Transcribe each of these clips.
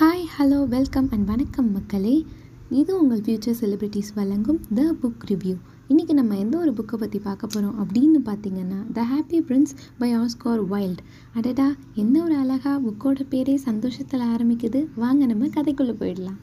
Hi hello welcome and வணக்கம் மக்களே. இது உங்கள் ஃப்யூச்சர் செலிப்ரிட்டிஸ் வழங்கும் த புக் ரிவ்யூ இன்றைக்கி நம்ம எந்த ஒரு புக்கை பற்றி பார்க்க போகிறோம் அப்படின்னு பார்த்தீங்கன்னா The Happy Prince by Oscar Wilde அடடா என்ன ஒரு அழகா புக்கோட பேரே சந்தோஷத்தில் ஆரம்பிக்குது. வாங்க நம்ம கதைக்குள்ளே போயிடலாம்.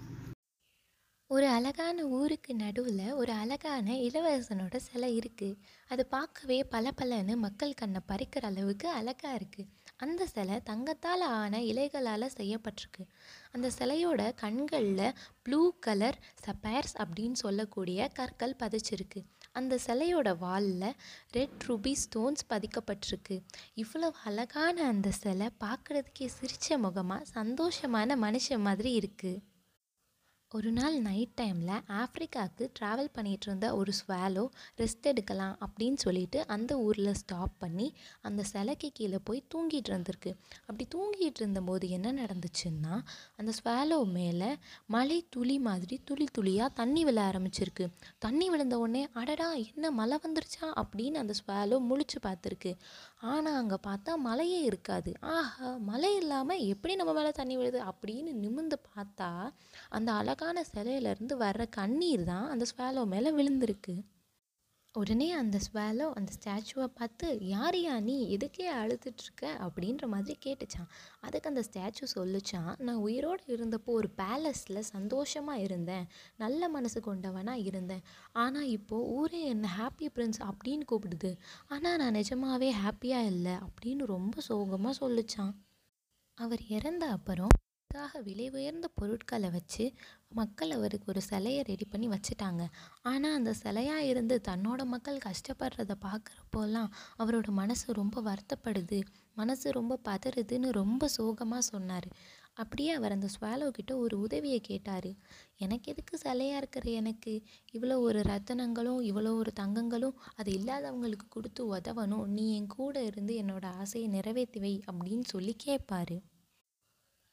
ஒரு அழகான ஊருக்கு நடுவில் ஒரு அழகான இளவரசனோட சிலை இருக்குது அது பார்க்கவே பல பலன்னு மக்கள் கண்ணை பறிக்கிற அளவுக்கு அழகாக இருக்குது அந்த சிலை தங்கத்தால் ஆன இலைகளால் செய்யப்பட்டிருக்கு. அந்த சிலையோட கண்களில் ப்ளூ கலர் சப்பேர்ஸ் அப்படின்னு சொல்லக்கூடிய கற்கள் பதிச்சிருக்கு. அந்த சிலையோட வாலில் ரெட் ரூபி ஸ்டோன்ஸ் பதிக்கப்பட்டிருக்கு. இவ்வளவு அழகான அந்த சிலை பார்க்குறதுக்கே சிரித்த முகமாக சந்தோஷமான மனுஷன் மாதிரி இருக்குது ஒரு நாள் நைட் டைமில் ஆஃப்ரிக்காவுக்கு ட்ராவல் பண்ணிகிட்டு இருந்த ஒரு ஸ்வாலோ ரெஸ்ட் எடுக்கலாம் அப்படின்னு சொல்லிட்டு அந்த ஊரில் ஸ்டாப் பண்ணி அந்த சிலைக்கு கீழே போய் தூங்கிட்டு இருந்திருக்கு. அப்படி தூங்கிட்டு இருந்தபோது என்ன நடந்துச்சுன்னா அந்த ஸ்வாலோ மேலே மழை துளி மாதிரி துளி துளியாக தண்ணி விழ ஆரம்பிச்சிருக்கு. தண்ணி விழுந்த உடனே அடடா என்ன மழை வந்துருச்சா? அப்படின்னு அந்த ஸ்வாலோ முழிச்சு பார்த்துருக்கு. ஆனால் அங்கே பார்த்தா மழையே இருக்காது. ஆஹா மழை இல்லாமல் எப்படி நம்ம மேலே தண்ணி விழுது? அப்படின்னு நிமிந்து பார்த்தா அந்த அழகான சிலையிலேருந்து வர்ற கண்ணீர் தான் அந்த ஸ்வாலோ மேலே விழுந்திருக்கு. உடனே அந்த ஸ்வாலோ அந்த ஸ்டாச்சுவை பார்த்து யார் யா நீ? எதுக்கே அழுதுட்ருக்க அப்படின்ற மாதிரி கேட்டுச்சான் அதுக்கு அந்த ஸ்டாச்சு சொல்லுச்சான் நான் உயிரோடு இருந்தப்போ ஒரு பேலஸில் சந்தோஷமாக இருந்தேன். நல்ல மனசு கொண்டவனாக இருந்தேன். ஆனால் இப்போது ஊரே என்ன ஹாப்பி பிரின்ஸ் அப்படின்னு கூப்பிடுது. ஆனால் நான் நிஜமாகவே ஹாப்பியாக இல்லை அப்படின்னு ரொம்ப சோகமாக சொல்லுச்சான் அவர் இறந்த அப்புறம் அதுக்காக விலை உயர்ந்த பொருட்களை வச்சு மக்கள் அவருக்கு ஒரு சிலையை ரெடி பண்ணி வச்சுட்டாங்க. ஆனால் அந்த சிலையாக இருந்து தன்னோட மக்கள் கஷ்டப்படுறத பார்க்குறப்போலாம் அவரோட மனசு ரொம்ப வருத்தப்படுது. மனசு ரொம்ப பதறுதுன்னு ரொம்ப சோகமாக சொன்னார். அப்படியே அவர் அந்த ஸ்வாலோ கிட்ட ஒரு உதவியை கேட்டார். எனக்கு எதுக்கு சிலையாக இருக்கிற எனக்கு? இவ்வளோ ஒரு ரத்தனங்களும் இவ்வளோ ஒரு தங்கங்களும் அது இல்லாதவங்களுக்கு கொடுத்து உதவணும். நீ என் கூட இருந்து என்னோட ஆசையை நிறைவேற்றி வை அப்படின்னு சொல்லி கேட்பாரு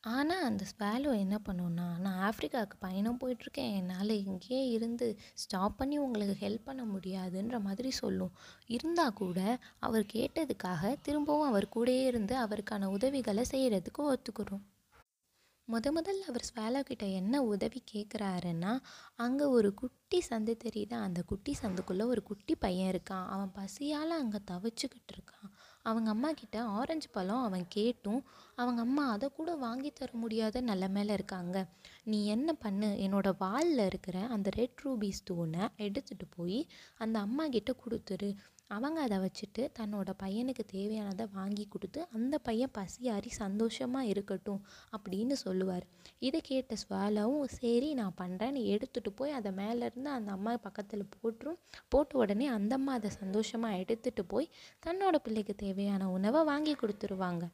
ஆனால் அந்த ஸ்வாலோ என்ன பண்ணுன்னா நான் ஆஃப்ரிக்காவுக்கு பயணம் போயிட்டுருக்கேன். என்னால் இங்கேயே இருந்து ஸ்டாப் பண்ணி உங்களுக்கு ஹெல்ப் பண்ண முடியாதுன்ற மாதிரி சொல்லும். இருந்தால் கூட அவர் கேட்டதுக்காக திரும்பவும் அவர் கூடயே இருந்து அவருக்கான உதவிகளை செய்கிறதுக்கு ஒத்துக்கிறோம். முத முதல்ல அவர் ஸ்வாலோ கிட்ட என்ன உதவி கேட்குறாருன்னா அங்கே ஒரு குட்டி சந்து தெரியுதா? அந்த குட்டி சந்துக்குள்ளே ஒரு குட்டி பையன் இருக்கான். அவன் பசியால் அங்கே தவிச்சுக்கிட்டு இருக்கான். அவங்க அம்மா கிட்ட ஆரஞ்சு பழம் அவன் கேட்டும். அவங்க அம்மா அதை கூட வாங்கி தர முடியாத நிலமையில இருக்காங்க. நீ என்ன பண்ணு? என்னோட வாலில் இருக்கிற அந்த ரெட் ரூபி ஸ்டோனை எடுத்துகிட்டு போய் அந்த அம்மா கிட்ட கொடுத்துரு. அவங்க அதை வச்சுட்டு தன்னோட பையனுக்கு தேவையானதை வாங்கி கொடுத்து அந்த பையன் பசியாறி சந்தோஷமாக இருக்கட்டும் அப்படின்னு சொல்லுவார். இதை கேட்ட ஸ்வாலாவும் சரி நான் பண்ணுறேன்னு எடுத்துகிட்டு போய் அதை மேலேருந்து அந்த அம்மா பக்கத்தில் போட்டுரும். போட்ட உடனே அந்த அம்மா அதை சந்தோஷமாக எடுத்துகிட்டு போய் தன்னோட பிள்ளைக்கு தேவையான உணவை வாங்கி கொடுத்துருவாங்க.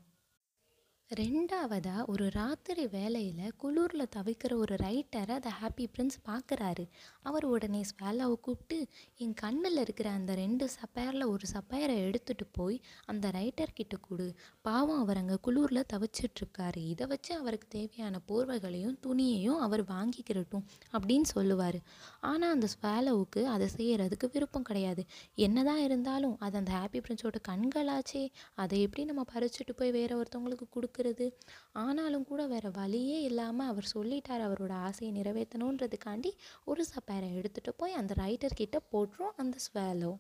ரெண்டாவதாக ஒரு ராத்திரி வேலையில் குளூரில் தவிக்கிற ஒரு ரைட்டரை த ஹாப்பி பிரின்ஸ் பார்க்குறாரு அவர் உடனே ஸ்வேலாவை கூப்பிட்டு என் கண்ணில் இருக்கிற அந்த ரெண்டு சப்பையரில் ஒரு சப்பையரை எடுத்துகிட்டு போய் அந்த ரைட்டர்கிட்ட கொடு. பாவம் அவர் அங்கே குளூரில் தவிச்சிட்ருக்காரு. இதை வச்சு அவருக்கு தேவையான போர்வைகளையும் துணியையும் அவர் வாங்கிக்கிறட்டும் அப்படின்னு சொல்லுவார். ஆனால் அந்த ஸ்வேலோவுக்கு அதை செய்கிறதுக்கு விருப்பம் கிடையாது. என்னதான் இருந்தாலும் அது அந்த ஹாப்பி பிரின்ஸோட கண்களாச்சே. அதை எப்படி நம்ம பறிச்சுட்டு போய் வேற ஒருத்தவங்களுக்கு கொடுக்க கொடுக்கறது. ஆனாலும் கூட வேறு வழியே இல்லாமல் அவர் சொல்லிட்டார் அவரோட ஆசையை நிறைவேற்றணுன்றதுக்காண்டி ஒரு சப்பேரை எடுத்துகிட்டு போய் அந்த ரைட்டர்கிட்ட போட்டுரும் அந்த ஸ்வேலோ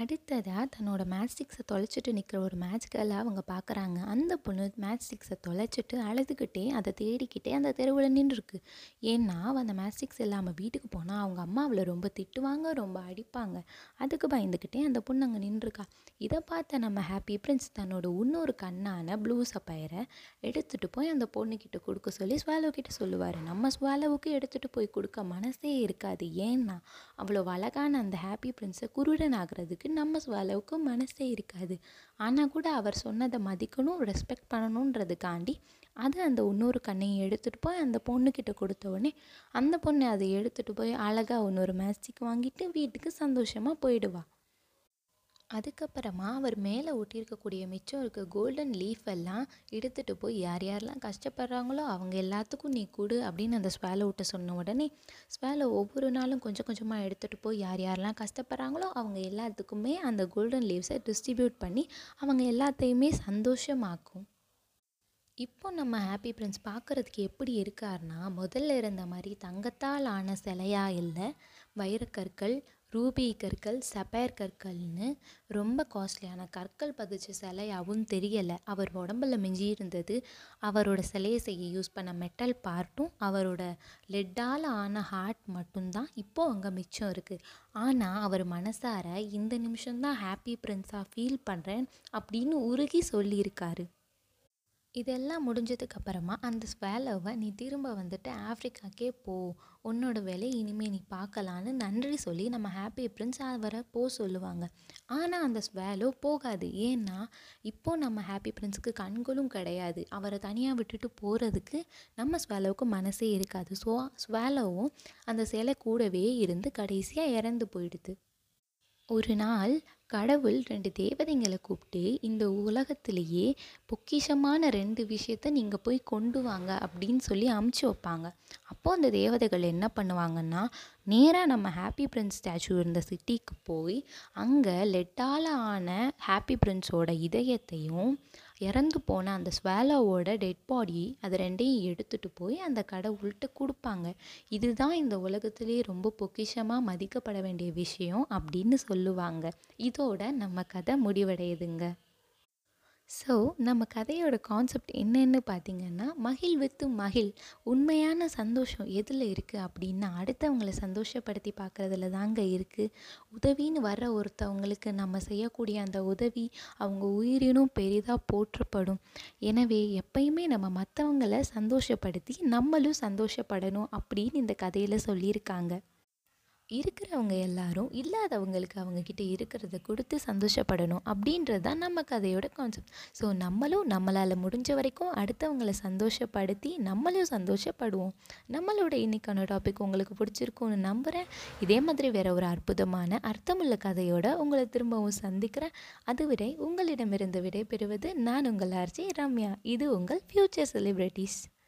அடுத்ததாக தன்னோட மேட்ஸ்டிக்ஸை தொலைச்சிட்டு நிற்கிற ஒரு மேட்ச் அவங்க பார்க்குறாங்க அந்த பொண்ணு மேட்ஸ்டிக்ஸை தொலைச்சிட்டு அழுதுகிட்டே அதை தேடிக்கிட்டே அந்த தெருவில் நின்றுருக்கு. ஏன்னா அவள் அந்த மேட்ஸ்டிக்ஸ் இல்லாமல் வீட்டுக்கு போனால் அவங்க அம்மா அவளை ரொம்ப திட்டுவாங்க ரொம்ப அடிப்பாங்க. அதுக்கு பயந்துக்கிட்டே அந்த பொண்ணு அங்கே நின்றுருக்கா. இதை பார்த்த நம்ம ஹாப்பி பிரின்ஸ் தன்னோட இன்னொரு கண்ணான ப்ளூ சப்பயரை எடுத்துகிட்டு போய் அந்த பொண்ணுக்கிட்ட கொடுக்க சொல்லி ஸ்வாலோ கிட்ட சொல்லுவார். நம்ம ஸ்வாலோவுக்கு எடுத்துகிட்டு போய் கொடுக்க மனசே இருக்காது. ஏன்னா அவ்வளோ அழகான அந்த ஹாப்பி பிரின்ஸை குருடன் ஆகிறதுக்கு நம்ம அளவுக்கு மனசே இருக்காது. ஆனால் கூட அவர் சொன்னதை மதிக்கணும் ரெஸ்பெக்ட் பண்ணணுன்றதுக்காண்டி அது அந்த இன்னொரு கண்ணையும் எடுத்துகிட்டு போய் அந்த பொண்ணுக்கிட்ட கொடுத்த உடனே அந்த பொண்ணு அதை எடுத்துகிட்டு போய் அழகாக இன்னொரு மேஸ்டிக் வாங்கிட்டு வீட்டுக்கு சந்தோஷமாக போயிடுவா. அதுக்கப்புறமா அவர் மேலே ஒட்டியிருக்கக்கூடிய மிச்சம் இருக்க கோல்டன் லீஃப் எல்லாம் எடுத்துகிட்டு போய் யார் யாரெல்லாம் கஷ்டப்படுறாங்களோ அவங்க எல்லாத்துக்கும் நீ கொடு அப்படின்னு அந்த ஸ்வேலோ விட்ட சொன்ன உடனே ஸ்வேலோ ஒவ்வொரு நாளும் கொஞ்சம் கொஞ்சமாக எடுத்துகிட்டு போய் யார் யாரெல்லாம் கஷ்டப்படுறாங்களோ அவங்க எல்லாத்துக்குமே அந்த கோல்டன் லீவ்ஸை டிஸ்ட்ரிபியூட் பண்ணி அவங்க எல்லாத்தையுமே சந்தோஷமாக்கும். இப்போ நம்ம ஹாப்பி பிரின்ஸ் பார்க்குறதுக்கு எப்படி இருக்காருன்னா முதல்ல இருந்த மாதிரி தங்கத்தால் ஆன சிலையாக இல்லை வைரக்கற்கள் ரூபி கற்கள் சப்பையர் கற்கள்னு ரொம்ப காஸ்ட்லியான கற்கள் பதிச்ச சிலையாகவும் தெரியலை. அவர் உடம்புல மிஞ்சி இருந்தது அவரோட சிலையை செய்ய யூஸ் பண்ண மெட்டல் பார்ட்டும் அவரோட லெட்டால் ஆன ஹார்ட் மட்டும்தான் இப்போது அங்கே மிச்சம் இருக்குது ஆனால் அவர் மனசார இந்த நிமிஷம்தான் ஹாப்பி பிரின்ஸாக ஃபீல் பண்ணுறேன் அப்படின்னு உருகி சொல்லியிருக்காரு. இதெல்லாம் முடிஞ்சதுக்கப்புறமா அந்த ஸ்வேலோவை நீ திரும்ப வந்துட்டு ஆஃப்ரிக்காக்கே போ. உன்னோட வேலையை இனிமேல் நீ பார்க்கலான்னு நன்றி சொல்லி நம்ம ஹாப்பி பிரின்ஸ் அவரை போ சொல்லுவாங்க. ஆனால் அந்த ஸ்வேலோ போகாது. ஏன்னா இப்போது நம்ம ஹாப்பி பிரின்ஸுக்கு கண்களும் கிடையாது. அவரை தனியாக விட்டுட்டு போகிறதுக்கு நம்ம ஸ்வேலோவுக்கு மனசே இருக்காது. ஸோ ஸ்வேலோவும் அந்த சிலை கூடவே இருந்து கடைசியாக இறந்து போயிடுது. ஒரு நாள் கடவுள் ரெண்டு தேவதைங்களை கூப்பிட்டு இந்த உலகத்திலேயே பொக்கிஷமான ரெண்டு விஷயத்த நீங்கள் போய் கொண்டு வாங்க அப்படின்னு சொல்லி அமுச்சு வைப்பாங்க. அப்போது அந்த தேவதைகள் என்ன பண்ணுவாங்கன்னா நேராக நம்ம ஹாப்பி பிரின்ஸ் ஸ்டாச்சு இருந்த சிட்டிக்கு போய் அங்கே லெட்டால் ஆன ஹாப்பி பிரின்ஸோட இதயத்தையும் இறந்து போன அந்த ஸ்வேலோவோட டெட் பாடி அது ரெண்டையும் எடுத்துகிட்டு போய் அந்த கடவுள்கிட்ட கொடுப்பாங்க. இதுதான் இந்த உலகத்திலே ரொம்ப பொக்கிஷமாக மதிக்கப்பட வேண்டிய விஷயம் அப்படின்னு சொல்லுவாங்க. இதோட நம்ம கதை முடிவடையுதுங்க. ஸோ நம்ம கதையோட கான்செப்ட் என்னென்னு பார்த்தீங்கன்னா மகிழ் வித்து மகிழ். உண்மையான சந்தோஷம் எதில் இருக்குது அப்படின்னா அடுத்தவங்களை சந்தோஷப்படுத்தி பார்க்குறதுல தாங்க இருக்குது உதவின்னு வர ஒருத்தவங்களுக்கு நம்ம செய்யக்கூடிய அந்த உதவி அவங்க உயிரினும் பெரிதாக போற்றப்படும். எனவே எப்பயுமே நம்ம மற்றவங்கள சந்தோஷப்படுத்தி நம்மளும் சந்தோஷப்படணும் அப்படின்னு இந்த கதையில் சொல்லியிருக்காங்க. இருக்கிறவங்க எல்லாரும் இல்லாதவங்களுக்கு அவங்கக்கிட்ட இருக்கிறத கொடுத்து சந்தோஷப்படணும் அப்படின்றது தான் நம்ம கதையோட கான்செப்ட் ஸோ நம்மளும் நம்மளால் முடிஞ்ச வரைக்கும் அடுத்தவங்களை சந்தோஷப்படுத்தி நம்மளும் சந்தோஷப்படுவோம். நம்மளோட இன்றைக்கான டாபிக் உங்களுக்கு பிடிச்சிருக்கும்னு நம்புகிறேன் இதே மாதிரி வேற ஒரு அற்புதமான அர்த்தமுள்ள கதையோட உங்களை திரும்பவும் சந்திக்கிறேன். அதுவரை உங்களிடமிருந்து விடை பெறுவது நான் உங்கள் ஆர்ஜி ரம்யா. இது உங்கள் ஃப்யூச்சர் செலிப்ரிட்டிஸ்